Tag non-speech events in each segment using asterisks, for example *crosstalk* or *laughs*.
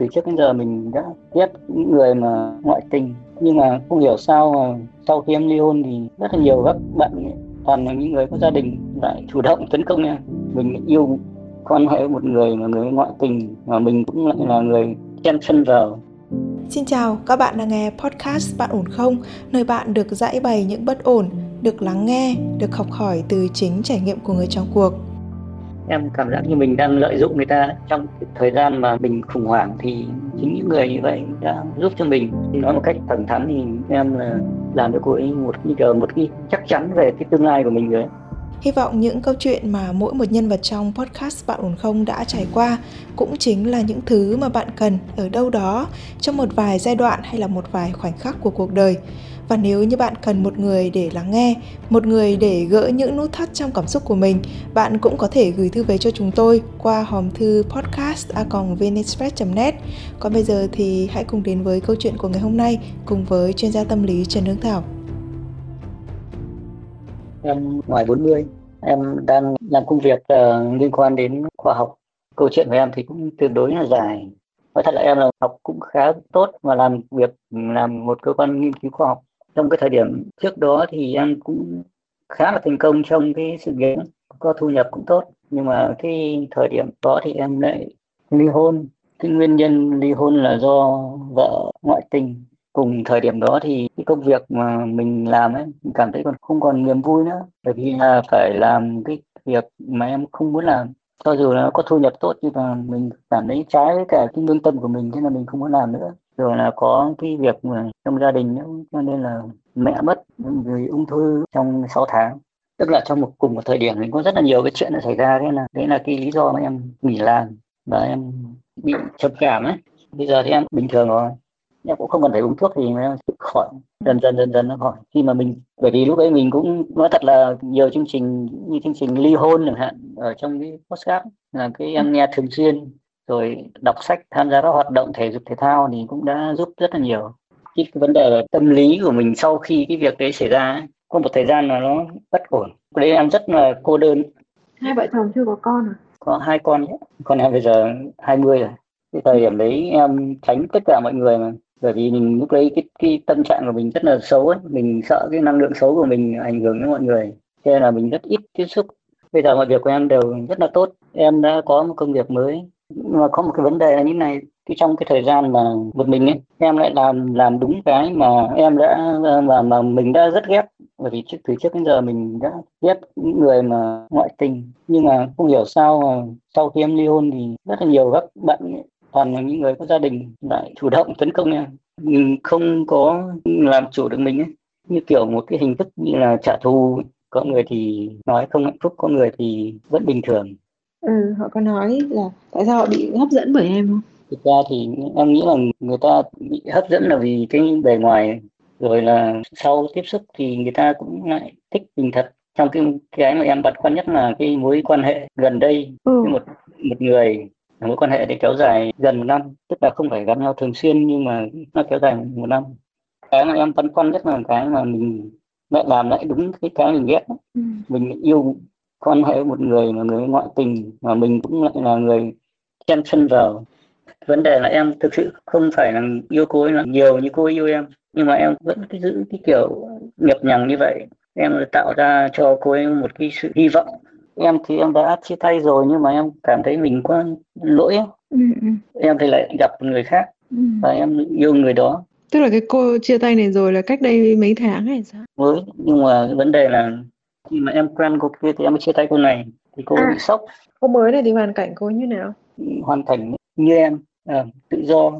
từ trước đến giờ mình đã ghét những người mà ngoại tình. Nhưng mà không hiểu sao mà sau khi em ly hôn thì rất là nhiều các bạn toàn là những người có gia đình lại chủ động tấn công em. Mình yêu quan hệ một người mà người ngoại tình mà mình cũng lại là người chen chân vào. Xin chào, các bạn đang nghe podcast Bạn ổn không? Nơi bạn được giải bày những bất ổn, được lắng nghe, được học hỏi từ chính trải nghiệm của người trong cuộc em cảm giác như mình đang lợi dụng người ta. Trong thời gian mà mình khủng hoảng thì chính những người như vậy đã giúp cho mình. Nói một cách thẳng thắn thì em là làm cho cô ấy một cái ờ, một cái chắc chắn về cái tương lai của mình rồi Hy vọng những câu chuyện mà mỗi một nhân vật trong podcast Bạn ổn không đã trải qua cũng chính là những thứ mà bạn cần ở đâu đó trong một vài giai đoạn hay là một vài khoảnh khắc của cuộc đời. Và nếu như bạn cần một người để lắng nghe, một người để gỡ những nút thắt trong cảm xúc của mình, bạn cũng có thể gửi thư về cho chúng tôi qua hòm thư podcast a net Còn bây giờ thì hãy cùng đến với câu chuyện của ngày hôm nay cùng với chuyên gia tâm lý Trần Hương Thảo. Em ngoài 40, em đang làm công việc uh, liên quan đến khoa học. Câu chuyện của em thì cũng tương đối là dài. Nói thật là em là học cũng khá tốt và làm việc làm một cơ quan nghiên cứu khoa học trong cái thời điểm trước đó thì em cũng khá là thành công trong cái sự nghiệp, có thu nhập cũng tốt. Nhưng mà cái thời điểm đó thì em lại ly hôn. Cái nguyên nhân ly hôn là do vợ ngoại tình. Cùng thời điểm đó thì cái công việc mà mình làm ấy, mình cảm thấy còn không còn niềm vui nữa. Bởi vì là phải làm cái việc mà em không muốn làm. Cho dù là nó có thu nhập tốt nhưng mà mình cảm thấy trái với cả cái lương tâm của mình, thế là mình không muốn làm nữa rồi là có cái việc mà trong gia đình nữa cho nên là mẹ mất vì ung thư trong 6 tháng. Tức là trong một cùng một thời điểm thì có rất là nhiều cái chuyện đã xảy ra. Thế là đấy là cái lý do mà em nghỉ làm và em bị trầm cảm ấy. Bây giờ thì em bình thường rồi. Em cũng không cần phải uống thuốc thì em tự khỏi dần dần dần dần nó khỏi. Khi mà mình bởi vì lúc ấy mình cũng nói thật là nhiều chương trình như chương trình ly hôn chẳng hạn ở trong cái podcast là cái em nghe thường xuyên rồi đọc sách tham gia các hoạt động thể dục thể thao thì cũng đã giúp rất là nhiều. Cái vấn đề tâm lý của mình sau khi cái việc đấy xảy ra có một thời gian là nó bất ổn. Đấy em rất là cô đơn. Hai vợ chồng chưa có con à? Có hai con nhé. Con em bây giờ 20 rồi. Cái thời điểm đấy em tránh tất cả mọi người mà. Bởi vì mình lúc đấy cái, cái tâm trạng của mình rất là xấu ấy. Mình sợ cái năng lượng xấu của mình ảnh hưởng đến mọi người. Cho nên là mình rất ít tiếp xúc. Bây giờ mọi việc của em đều rất là tốt. Em đã có một công việc mới mà có một cái vấn đề là như này, cái trong cái thời gian mà một mình ấy, em lại làm làm đúng cái mà em đã, mà mà mình đã rất ghét. Bởi vì trước, từ trước đến giờ mình đã ghét những người mà ngoại tình. Nhưng mà không hiểu sao mà sau khi em ly hôn thì rất là nhiều các bạn toàn là những người có gia đình lại chủ động tấn công em. Mình không có làm chủ được mình ấy. Như kiểu một cái hình thức như là trả thù có người thì nói không hạnh phúc, có người thì vẫn bình thường ừ họ có nói là tại sao họ bị hấp dẫn bởi em không thực ra thì em nghĩ là người ta bị hấp dẫn là vì cái bề ngoài rồi là sau tiếp xúc thì người ta cũng lại thích mình thật trong cái cái mà em băn khoăn nhất là cái mối quan hệ gần đây ừ. với một một người mối quan hệ để kéo dài gần một năm tức là không phải gặp nhau thường xuyên nhưng mà nó kéo dài một năm cái mà em băn khoăn nhất là cái mà mình lại làm lại đúng cái cái mình ghét ừ. mình yêu quan hệ một người mà người ngoại tình mà mình cũng lại là người chen chân vào. Vấn đề là em thực sự không phải là yêu cô ấy là nhiều như cô ấy yêu em nhưng mà em vẫn cái giữ cái kiểu nhập nhằng như vậy. Em tạo ra cho cô ấy một cái sự hy vọng. Em thì em đã chia tay rồi nhưng mà em cảm thấy mình có lỗi ừ, ừ. em thì lại gặp người khác ừ. và em yêu người đó. Tức là cái cô chia tay này rồi là cách đây mấy tháng hay sao? Mới nhưng mà vấn đề là khi mà em quen cô kia thì em mới chia tay cô này thì cô à. bị sốc cô mới này thì hoàn cảnh cô như nào hoàn cảnh như em à, tự do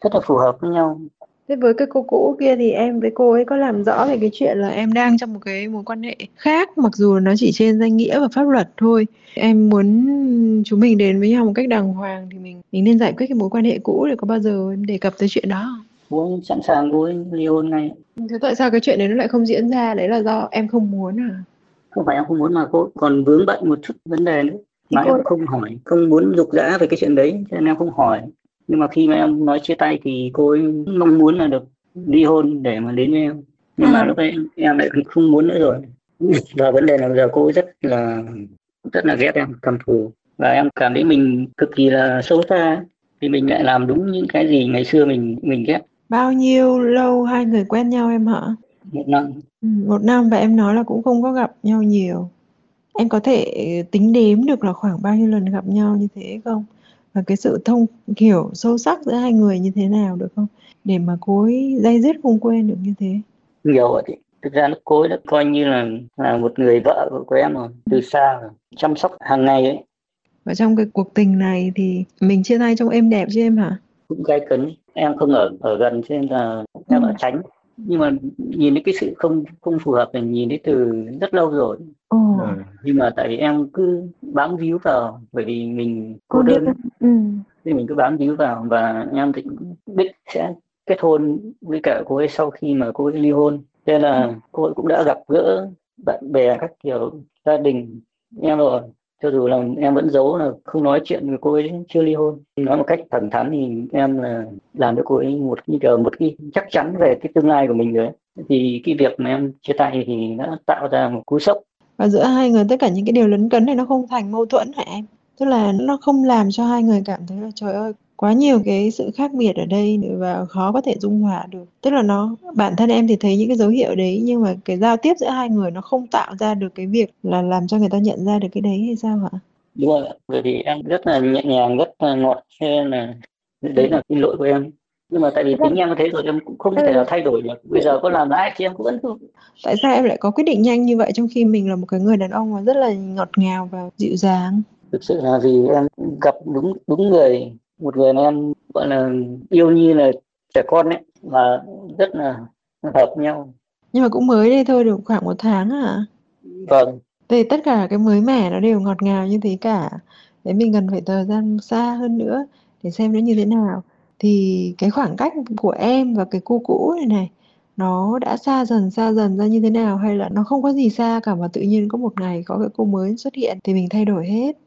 rất là phù hợp với nhau Thế với cái cô cũ kia thì em với cô ấy có làm rõ về cái chuyện là em đang trong một cái mối quan hệ khác mặc dù nó chỉ trên danh nghĩa và pháp luật thôi. Em muốn chúng mình đến với nhau một cách đàng hoàng thì mình mình nên giải quyết cái mối quan hệ cũ để có bao giờ em đề cập tới chuyện đó không? Bố sẵn sàng bố ly hôn ngay. Thế tại sao cái chuyện đấy nó lại không diễn ra? Đấy là do em không muốn à? Không phải em không muốn mà cô còn vướng bận một chút vấn đề nữa. Mà cô... em không hỏi, không muốn dục dã về cái chuyện đấy cho nên em không hỏi. Nhưng mà khi mà em nói chia tay thì cô ấy mong muốn là được ly hôn để mà đến với em. Nhưng mà à. lúc ấy em lại không muốn nữa rồi. *laughs* Và vấn đề là giờ cô ấy rất là rất là ghét em cầm thù. Và em cảm thấy mình cực kỳ là xấu xa. Thì mình lại làm đúng những cái gì ngày xưa mình mình ghét. Bao nhiêu lâu hai người quen nhau em hả một năm. Ừ, một năm và em nói là cũng không có gặp nhau nhiều. Em có thể tính đếm được là khoảng bao nhiêu lần gặp nhau như thế không? Và cái sự thông hiểu sâu sắc giữa hai người như thế nào được không? Để mà ấy dây dứt không quên được như thế. Nhiều rồi chị. Thực ra nó cô ấy đã coi như là là một người vợ của em rồi từ xa rồi chăm sóc hàng ngày ấy. Và trong cái cuộc tình này thì mình chia tay trong êm đẹp chứ em hả? Cũng gay cấn. Em không ở ở gần cho nên là em ở tránh nhưng mà nhìn thấy cái sự không không phù hợp mình nhìn thấy từ rất lâu rồi ừ. nhưng mà tại vì em cứ bám víu vào bởi vì mình cô đơn. Ừ. thì mình cứ bám víu vào và em thì cũng biết sẽ kết hôn với cả cô ấy sau khi mà cô ấy ly hôn nên là cô ấy cũng đã gặp gỡ bạn bè các kiểu gia đình em rồi cho dù là em vẫn giấu là không nói chuyện với cô ấy chưa ly hôn. Nói một cách thẳng thắn thì em là làm cho cô ấy một như kiểu một cái chắc chắn về cái tương lai của mình rồi thì cái việc mà em chia tay thì đã tạo ra một cú sốc. Và giữa hai người tất cả những cái điều lấn cấn này nó không thành mâu thuẫn hả em? Tức là nó không làm cho hai người cảm thấy là trời ơi quá nhiều cái sự khác biệt ở đây và khó có thể dung hòa được. Tức là nó bản thân em thì thấy những cái dấu hiệu đấy nhưng mà cái giao tiếp giữa hai người nó không tạo ra được cái việc là làm cho người ta nhận ra được cái đấy hay sao hả đúng rồi bởi vì em rất là nhẹ nhàng rất là ngọt cho nên là đấy là cái lỗi của em. Nhưng mà tại vì tính em thế rồi em cũng không thể nào thay đổi được. Bây giờ có làm lại thì em cũng vẫn tại sao em lại có quyết định nhanh như vậy trong khi mình là một cái người đàn ông mà rất là ngọt ngào và dịu dàng? Thực sự là vì em gặp đúng đúng người một người em gọi là yêu như là trẻ con ấy và rất là hợp nhau. Nhưng mà cũng mới đây thôi được khoảng một tháng à? Vâng. Thì tất cả cái mới mẻ nó đều ngọt ngào như thế cả. Đấy mình cần phải thời gian xa hơn nữa để xem nó như thế nào. Thì cái khoảng cách của em và cái cô cũ này này nó đã xa dần xa dần ra như thế nào? Hay là nó không có gì xa cả mà tự nhiên có một ngày có cái cô mới xuất hiện thì mình thay đổi hết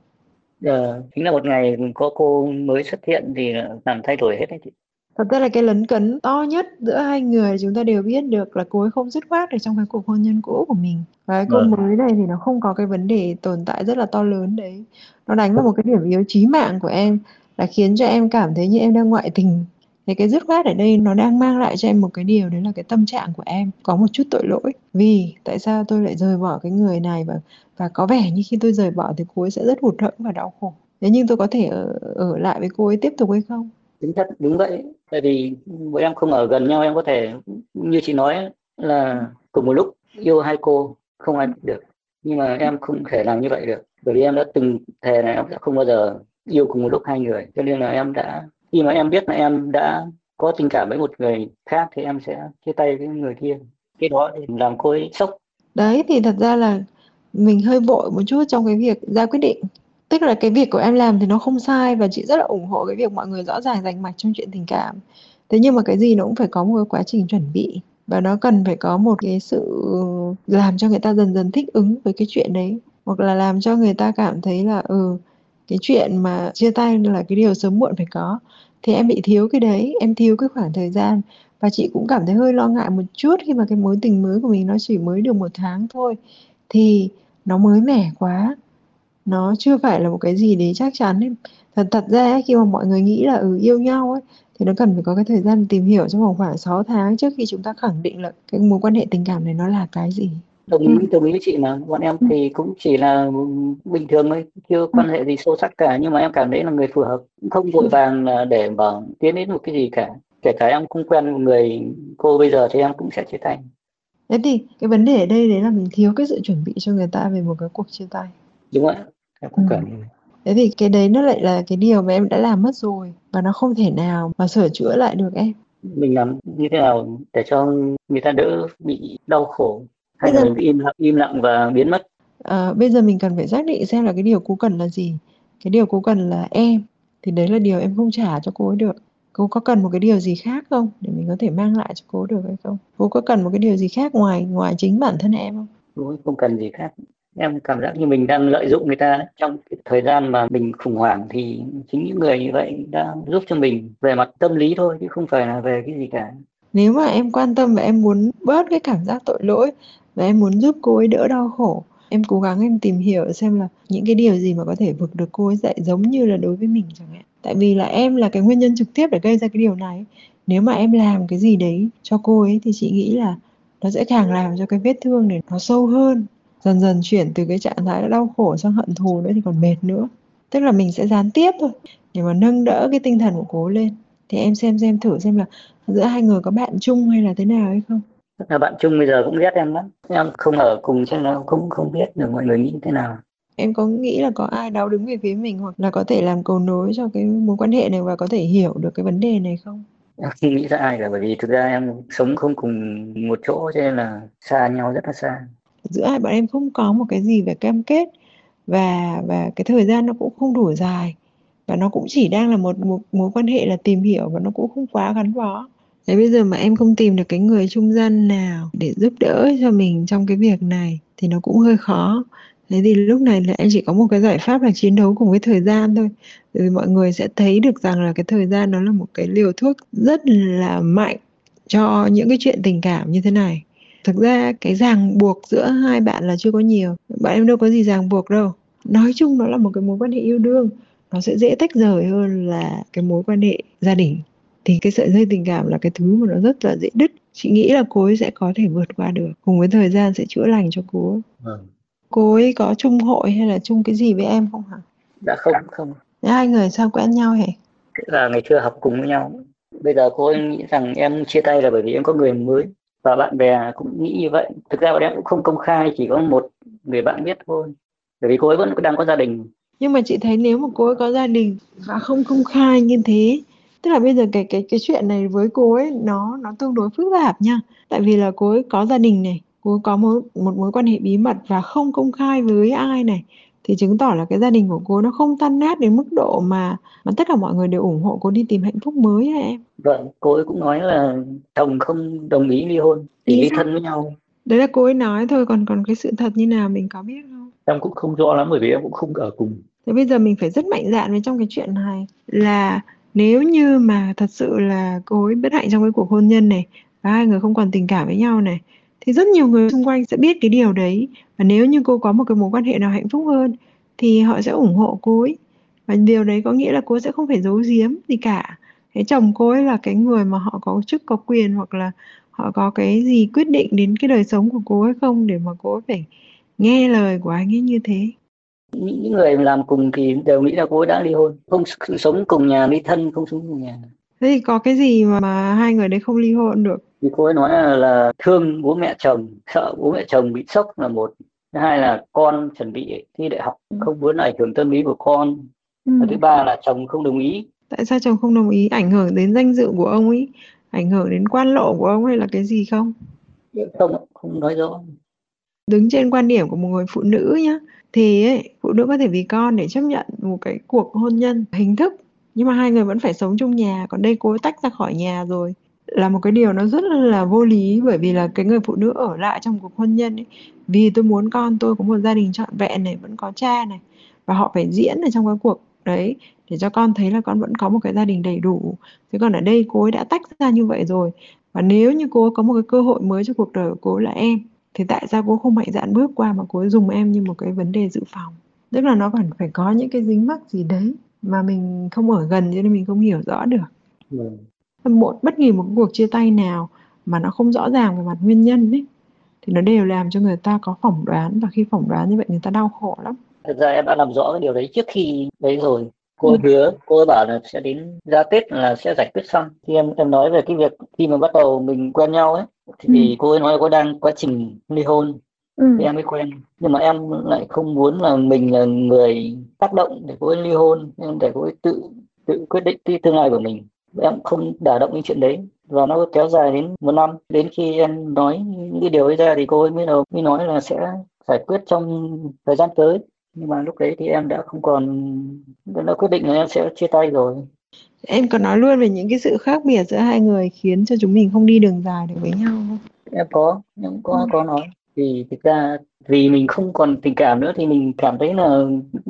Ờ, chính là một ngày có cô mới xuất hiện thì làm thay đổi hết đấy chị. Thật ra là cái lấn cấn to nhất giữa hai người chúng ta đều biết được là cô ấy không dứt khoát được trong cái cuộc hôn nhân cũ của mình. Và cái cô Vâng. mới này thì nó không có cái vấn đề tồn tại rất là to lớn đấy. Nó đánh vào một cái điểm yếu chí mạng của em là khiến cho em cảm thấy như em đang ngoại tình. Thì cái dứt khoát ở đây nó đang mang lại cho em một cái điều đấy là cái tâm trạng của em có một chút tội lỗi. Vì tại sao tôi lại rời bỏ cái người này và và có vẻ như khi tôi rời bỏ thì cô ấy sẽ rất hụt hẫng và đau khổ. Thế nhưng tôi có thể ở, ở lại với cô ấy tiếp tục hay không? Chính chất đúng vậy. Tại vì bọn em không ở gần nhau em có thể như chị nói là cùng một lúc yêu hai cô không ai được. Nhưng mà em không thể làm như vậy được. Bởi vì em đã từng thề là em sẽ không bao giờ yêu cùng một lúc hai người. Cho nên là em đã khi mà em biết là em đã có tình cảm với một người khác thì em sẽ chia tay với người kia. Cái đó thì làm cô ấy sốc. Đấy, thì thật ra là mình hơi vội một chút trong cái việc ra quyết định. Tức là cái việc của em làm thì nó không sai và chị rất là ủng hộ cái việc mọi người rõ ràng rành mạch trong chuyện tình cảm. Thế nhưng mà cái gì nó cũng phải có một cái quá trình chuẩn bị và nó cần phải có một cái sự làm cho người ta dần dần thích ứng với cái chuyện đấy hoặc là làm cho người ta cảm thấy là ừ cái chuyện mà chia tay là cái điều sớm muộn phải có. Thì em bị thiếu cái đấy em thiếu cái khoảng thời gian. Và chị cũng cảm thấy hơi lo ngại một chút khi mà cái mối tình mới của mình nó chỉ mới được một tháng thôi. Thì nó mới mẻ quá. Nó chưa phải là một cái gì đấy chắc chắn ấy. thật thật ra ấy, khi mà mọi người nghĩ là ừ yêu nhau ấy thì nó cần phải có cái thời gian tìm hiểu trong vòng khoảng 6 tháng trước khi chúng ta khẳng định là cái mối quan hệ tình cảm này nó là cái gì đồng ý đồng ý với chị mà. Bọn em thì cũng chỉ là bình thường thôi chưa quan hệ gì sâu sắc cả nhưng mà em cảm thấy là người phù hợp. Không vội vàng là để mà tiến đến một cái gì cả. Kể cả em không quen một người cô bây giờ thì em cũng sẽ chia tay. Thế thì cái vấn đề ở đây đấy là mình thiếu cái sự chuẩn bị cho người ta về một cái cuộc chia tay. Đúng ạ em cũng Ừ. cần thế thì cái đấy nó lại là cái điều mà em đã làm mất rồi và nó không thể nào mà sửa chữa lại được em. Mình làm như thế nào để cho người ta đỡ bị đau khổ hay là im lặng im lặng và biến mất À, bây giờ mình cần phải xác định xem là cái điều cô cần là gì. Cái điều cô cần là em, thì đấy là điều em không trả cho cô ấy được. Cô có cần một cái điều gì khác không để mình có thể mang lại cho cô được hay không? Cô có cần một cái điều gì khác ngoài ngoài chính bản thân em không? đúng không cần gì khác em cảm giác như mình đang lợi dụng người ta trong cái thời gian mà mình khủng hoảng thì chính những người như vậy đã giúp cho mình về mặt tâm lý thôi chứ không phải là về cái gì cả Nếu mà em quan tâm và em muốn bớt cái cảm giác tội lỗi và em muốn giúp cô ấy đỡ đau khổ, em cố gắng em tìm hiểu xem là những cái điều gì mà có thể vực được cô ấy dậy giống như là đối với mình chẳng hạn. tại vì là em là cái nguyên nhân trực tiếp để gây ra cái điều này. Nếu mà em làm cái gì đấy cho cô ấy thì chị nghĩ là nó sẽ càng làm cho cái vết thương này nó sâu hơn. Dần dần chuyển từ cái trạng thái đau khổ sang hận thù nữa thì còn mệt nữa. Tức là mình sẽ gián tiếp thôi. Để mà nâng đỡ cái tinh thần của cô lên. Thì em xem xem thử xem là giữa hai người có bạn chung hay là thế nào hay không là bạn chung bây giờ cũng ghét em lắm. Em không ở cùng cho nên cũng không biết được mọi người nghĩ thế nào. Em có nghĩ là có ai đó đứng về phía mình hoặc là có thể làm cầu nối cho cái mối quan hệ này và có thể hiểu được cái vấn đề này không? Em không nghĩ ra ai cả bởi vì thực ra em sống không cùng một chỗ cho nên là xa nhau rất là xa. Giữa hai bọn em không có một cái gì về cam kết và và cái thời gian nó cũng không đủ dài. Và nó cũng chỉ đang là một, một mối quan hệ là tìm hiểu và nó cũng không quá gắn bó Thế bây giờ mà em không tìm được cái người trung gian nào để giúp đỡ cho mình trong cái việc này thì nó cũng hơi khó. Thế thì lúc này là em chỉ có một cái giải pháp là chiến đấu cùng với thời gian thôi. Bởi vì mọi người sẽ thấy được rằng là cái thời gian nó là một cái liều thuốc rất là mạnh cho những cái chuyện tình cảm như thế này. Thực ra cái ràng buộc giữa hai bạn là chưa có nhiều. Bạn em đâu có gì ràng buộc đâu. Nói chung nó là một cái mối quan hệ yêu đương. Nó sẽ dễ tách rời hơn là cái mối quan hệ gia đình thì cái sợi dây tình cảm là cái thứ mà nó rất là dễ đứt. Chị nghĩ là cô ấy sẽ có thể vượt qua được. Cùng với thời gian sẽ chữa lành cho cô ấy. Ừ. cô ấy có chung hội hay là chung cái gì với em không hả? Dạ không không. Hai người sao quen nhau hả? Là ngày xưa học cùng với nhau. Bây giờ cô ấy nghĩ rằng em chia tay là bởi vì em có người mới và bạn bè cũng nghĩ như vậy. Thực ra bọn em cũng không công khai chỉ có một người bạn biết thôi. Bởi vì cô ấy vẫn đang có gia đình. Nhưng mà chị thấy nếu mà cô ấy có gia đình và không công khai như thế tức là bây giờ cái cái cái chuyện này với cô ấy nó nó tương đối phức tạp nha. Tại vì là cô ấy có gia đình này cô ấy có một một mối quan hệ bí mật và không công khai với ai này. Thì chứng tỏ là cái gia đình của cô nó không tan nát đến mức độ mà mà tất cả mọi người đều ủng hộ cô đi tìm hạnh phúc mới hả em? Vâng cô ấy cũng nói là chồng không đồng ý ly hôn thì ly thân với nhau. Đấy là cô ấy nói thôi còn còn cái sự thật như nào mình có biết không? Em cũng không rõ lắm bởi vì em cũng không ở cùng. Thế bây giờ mình phải rất mạnh dạn với trong cái chuyện này là nếu như mà thật sự là cô ấy bất hạnh trong cái cuộc hôn nhân này, và hai người không còn tình cảm với nhau này, thì rất nhiều người xung quanh sẽ biết cái điều đấy. Và nếu như cô có một cái mối quan hệ nào hạnh phúc hơn, thì họ sẽ ủng hộ cô ấy. Và điều đấy có nghĩa là cô sẽ không phải giấu giếm gì cả. Cái chồng cô ấy là cái người mà họ có chức, có quyền, hoặc là họ có cái gì quyết định đến cái đời sống của cô ấy không, để mà cô ấy phải nghe lời của anh ấy như thế những người làm cùng thì đều nghĩ là cô ấy đã ly hôn. Không sống cùng nhà ly thân không sống cùng nhà. Thế thì có cái gì mà, mà hai người đấy không ly hôn được? Thì cô ấy nói là, là thương bố mẹ chồng sợ bố mẹ chồng bị sốc là một. Thứ hai là con chuẩn bị thi đại học ừ. không muốn ảnh hưởng tâm lý của con. Ừ. và thứ ba là chồng không đồng ý. Tại sao chồng không đồng ý? Ảnh hưởng đến danh dự của ông ấy? Ảnh hưởng đến quan lộ của ông hay là cái gì không? Không không nói rõ. Đứng trên quan điểm của một người phụ nữ nhá thì ấy, phụ nữ có thể vì con để chấp nhận một cái cuộc hôn nhân hình thức. Nhưng mà hai người vẫn phải sống chung nhà còn đây cô ấy tách ra khỏi nhà rồi. Là một cái điều nó rất là vô lý bởi vì là cái người phụ nữ ở lại trong cuộc hôn nhân ấy vì tôi muốn con tôi có một gia đình trọn vẹn này vẫn có cha này và họ phải diễn ở trong cái cuộc đấy để cho con thấy là con vẫn có một cái gia đình đầy đủ. Thế còn ở đây cô ấy đã tách ra như vậy rồi và nếu như cô ấy có một cái cơ hội mới cho cuộc đời của cô ấy là em thì tại sao cô không mạnh dạn bước qua mà cô ấy dùng em như một cái vấn đề dự phòng? Tức là nó còn phải có những cái dính mắc gì đấy mà mình không ở gần cho nên mình không hiểu rõ được. Ừ. một bất kỳ một cuộc chia tay nào mà nó không rõ ràng về mặt nguyên nhân ấy thì nó đều làm cho người ta có phỏng đoán. Và khi phỏng đoán như vậy người ta đau khổ lắm. Thực ra em đã làm rõ cái điều đấy trước khi đấy rồi. Cô ừ. hứa cô ấy bảo là sẽ đến ra tết là sẽ giải quyết xong. Thì em em nói về cái việc khi mà bắt đầu mình quen nhau ấy thì ừ. cô ấy nói là cô đang quá trình ly hôn ừ. thì em mới quen. Nhưng mà em lại không muốn là mình là người tác động để cô ấy ly hôn nên để cô ấy tự tự quyết định cái tương lai của mình. Em không đả động những chuyện đấy. Và nó kéo dài đến một năm. Đến khi em nói những cái điều ấy ra thì cô ấy mới đầu mới nói là sẽ giải quyết trong thời gian tới. Nhưng mà lúc đấy thì em đã không còn đã quyết định là em sẽ chia tay rồi em có nói luôn về những cái sự khác biệt giữa hai người khiến cho chúng mình không đi đường dài được với nhau không? Em có em có ừ. có nói. Thì thực ra vì mình không còn tình cảm nữa thì mình cảm thấy là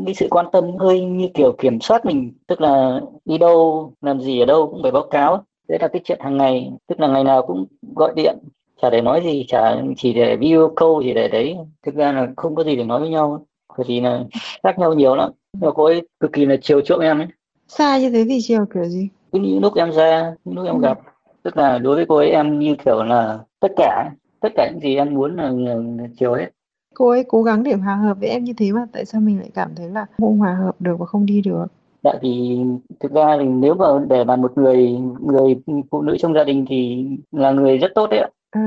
cái sự quan tâm hơi như kiểu kiểm soát mình. Tức là đi đâu làm gì ở đâu cũng phải báo cáo. Đấy là cái chuyện hàng ngày tức là ngày nào cũng gọi điện chả để nói gì chả chỉ để video call chỉ để đấy. Thực ra là không có gì để nói với nhau. Bởi vì là *laughs* khác nhau nhiều lắm. Nhưng cô ấy cực kỳ là chiều chuộng em ấy xa như thế thì chiều kiểu gì? Những lúc em ra những lúc em ừ. gặp. Tức là đối với cô ấy em như kiểu là tất cả tất cả những gì em muốn là, là, là chiều hết. Cô ấy cố gắng để hòa hợp với em như thế mà tại sao mình lại cảm thấy là không hòa hợp được và không đi được? Tại vì thực ra thì nếu mà để mà một người người phụ nữ trong gia đình thì là người rất tốt đấy ạ. Ừ.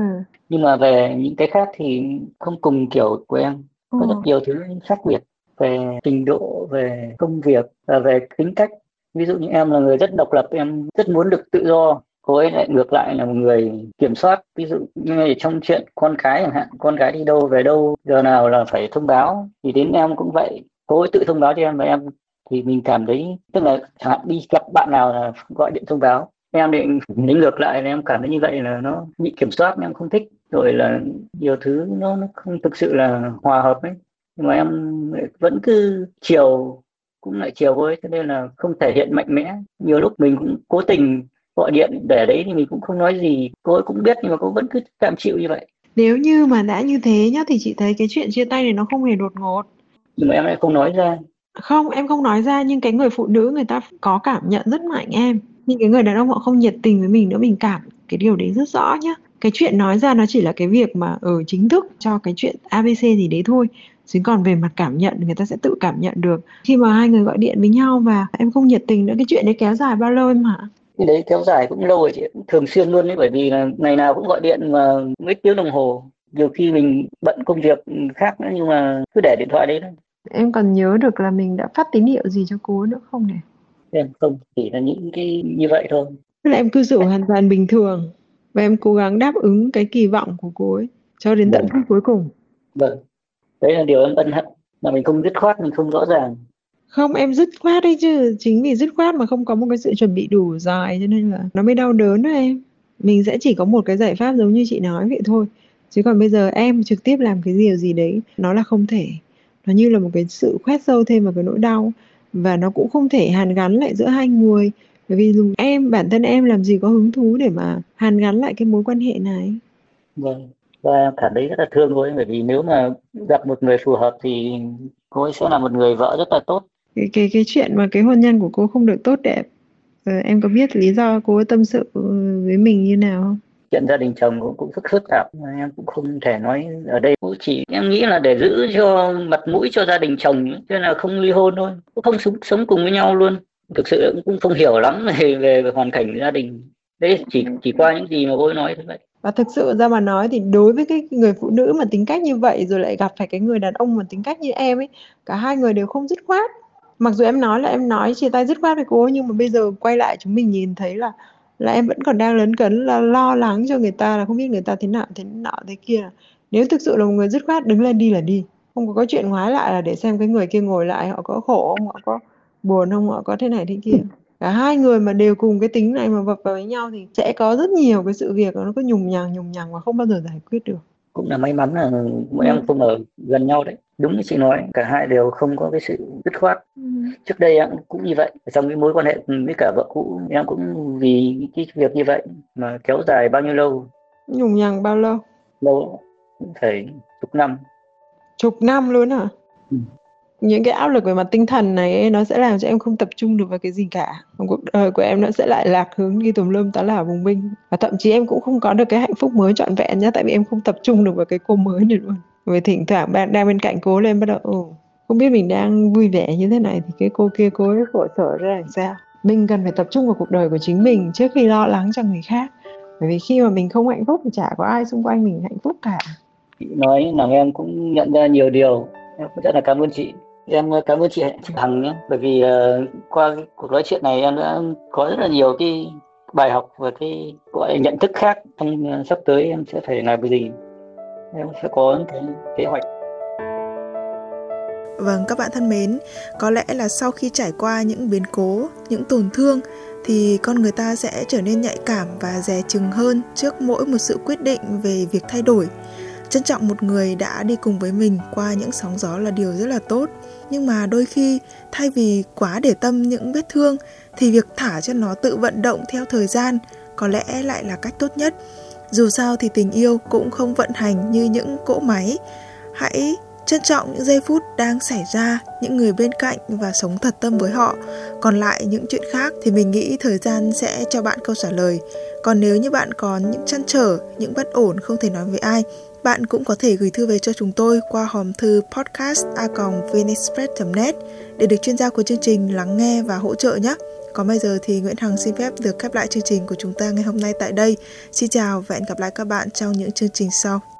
nhưng mà về những cái khác thì không cùng kiểu của em. Có ừ. rất nhiều thứ khác biệt về trình độ về công việc và về tính cách ví dụ như em là người rất độc lập em rất muốn được tự do cô ấy lại ngược lại là một người kiểm soát. Ví dụ như trong chuyện con cái chẳng hạn con cái đi đâu về đâu giờ nào là phải thông báo. Thì đến em cũng vậy cô ấy tự thông báo cho em và em thì mình cảm thấy tức là chẳng hạn đi gặp bạn nào là gọi điện thông báo. Em định đến ngược lại em cảm thấy như vậy là nó bị kiểm soát em không thích. Rồi là nhiều thứ nó, nó không thực sự là hòa hợp ấy. Nhưng mà em vẫn cứ chiều cũng lại chiều thôi. Cho nên là không thể hiện mạnh mẽ. Nhiều lúc mình cũng cố tình gọi điện để đấy thì mình cũng không nói gì. Cô ấy cũng biết nhưng mà cô vẫn cứ tạm chịu như vậy. Nếu như mà đã như thế nhá thì chị thấy cái chuyện chia tay này nó không hề đột ngột. Nhưng mà em lại không nói ra. Không em không nói ra nhưng cái người phụ nữ người ta có cảm nhận rất mạnh em. Nhưng cái người đàn ông họ không nhiệt tình với mình nữa mình cảm cái điều đấy rất rõ nhá. Cái chuyện nói ra nó chỉ là cái việc mà ở ừ, chính thức cho cái chuyện abc gì đấy thôi chứ còn về mặt cảm nhận người ta sẽ tự cảm nhận được. Khi mà hai người gọi điện với nhau và em không nhiệt tình nữa cái chuyện đấy kéo dài bao lâu em hả? Cái đấy kéo dài cũng lâu rồi chị thường xuyên luôn đấy bởi vì là ngày nào cũng gọi điện mà mấy tiếng đồng hồ. Nhiều khi mình bận công việc khác nữa nhưng mà cứ để điện thoại đấy thôi. Em còn nhớ được là mình đã phát tín hiệu gì cho cô nữa không này em không chỉ là những cái như vậy thôi. Tức là em cư xử hoàn toàn bình thường và em cố gắng đáp ứng cái kỳ vọng của cô ấy cho đến tận vâng. phút cuối cùng. Vâng đấy là điều em ân hận mà mình không dứt khoát mình không rõ ràng. Không em dứt khoát đấy chứ. Chính vì dứt khoát mà không có một cái sự chuẩn bị đủ dài cho nên là nó mới đau đớn đó em. Mình sẽ chỉ có một cái giải pháp giống như chị nói vậy thôi. Chứ còn bây giờ em trực tiếp làm cái điều gì đấy nó là không thể. Nó như là một cái sự khoét sâu thêm vào cái nỗi đau. Và nó cũng không thể hàn gắn lại giữa hai người. Bởi vì dùng em bản thân em làm gì có hứng thú để mà hàn gắn lại cái mối quan hệ này. Vâng và em cảm thấy rất là thương cô ấy bởi vì nếu mà gặp một người phù hợp thì cô ấy sẽ là một người vợ rất là tốt. Cái cái cái chuyện mà cái hôn nhân của cô không được tốt đẹp ờ, em có biết lý do cô ấy tâm sự với mình như nào không? Chuyện gia đình chồng cũng cũng rất phức tạp em cũng không thể nói ở đây. Cũng chỉ em nghĩ là để giữ cho mặt mũi cho gia đình chồng nên là không ly hôn thôi. Cũng không sống sống cùng với nhau luôn. Thực sự cũng không hiểu lắm về về hoàn cảnh gia đình. Đấy chỉ chỉ qua những gì mà cô ấy nói thôi. vậy và thực sự ra mà nói thì đối với cái người phụ nữ mà tính cách như vậy rồi lại gặp phải cái người đàn ông mà tính cách như em ấy, cả hai người đều không dứt khoát. Mặc dù em nói là em nói chia tay dứt khoát với cô nhưng mà bây giờ quay lại chúng mình nhìn thấy là là em vẫn còn đang lấn cấn, là lo lắng cho người ta, là không biết người ta thế nào, thế nọ, thế kia. Nếu thực sự là một người dứt khoát, đứng lên đi là đi. Không có có chuyện ngoái lại là để xem cái người kia ngồi lại họ có khổ không, họ có buồn không, họ có thế này thế kia cả hai người mà đều cùng cái tính này mà vập vào với nhau thì sẽ có rất nhiều cái sự việc nó cứ nhùng nhằng nhùng nhằng và không bao giờ giải quyết được. Cũng là may mắn là mỗi em không ở gần nhau đấy. Đúng như chị nói cả hai đều không có cái sự dứt khoát. Ừ. trước đây em cũng như vậy. Trong cái mối quan hệ với cả vợ cũ em cũng vì cái việc như vậy mà kéo dài bao nhiêu lâu? Nhùng nhằng bao lâu? Lâu phải chục năm. Chục năm luôn hả? Ừ những cái áp lực về mặt tinh thần này ấy, nó sẽ làm cho em không tập trung được vào cái gì cả. Cuộc đời của em nó sẽ lại lạc hướng đi tùm lum tá là vùng binh. Và thậm chí em cũng không có được cái hạnh phúc mới trọn vẹn nhá tại vì em không tập trung được vào cái cô mới này luôn. Vì thỉnh thoảng bạn đang bên cạnh cố lên bắt đầu ừ, không biết mình đang vui vẻ như thế này thì cái cô kia cô ấy khổ sở ra làm sao? Mình cần phải tập trung vào cuộc đời của chính mình trước khi lo lắng cho người khác. Bởi vì khi mà mình không hạnh phúc thì chả có ai xung quanh mình hạnh phúc cả. Chị nói là em cũng nhận ra nhiều điều. Em cũng rất là cảm ơn chị em cảm ơn chị Hằng nhé bởi vì uh, qua cuộc nói chuyện này em đã có rất là nhiều cái bài học và cái gọi là nhận thức khác trong uh, sắp tới em sẽ phải làm cái gì. Em sẽ có cái kế hoạch. Vâng các bạn thân mến, có lẽ là sau khi trải qua những biến cố, những tổn thương thì con người ta sẽ trở nên nhạy cảm và dè chừng hơn trước mỗi một sự quyết định về việc thay đổi. Trân trọng một người đã đi cùng với mình qua những sóng gió là điều rất là tốt. Nhưng mà đôi khi, thay vì quá để tâm những vết thương, thì việc thả cho nó tự vận động theo thời gian có lẽ lại là cách tốt nhất. Dù sao thì tình yêu cũng không vận hành như những cỗ máy. Hãy trân trọng những giây phút đang xảy ra, những người bên cạnh và sống thật tâm với họ. Còn lại những chuyện khác thì mình nghĩ thời gian sẽ cho bạn câu trả lời. Còn nếu như bạn có những chăn trở, những bất ổn không thể nói với ai bạn cũng có thể gửi thư về cho chúng tôi qua hòm thư podcast net để được chuyên gia của chương trình lắng nghe và hỗ trợ nhé. Còn bây giờ thì Nguyễn Hằng xin phép được khép lại chương trình của chúng ta ngày hôm nay tại đây. Xin chào và hẹn gặp lại các bạn trong những chương trình sau.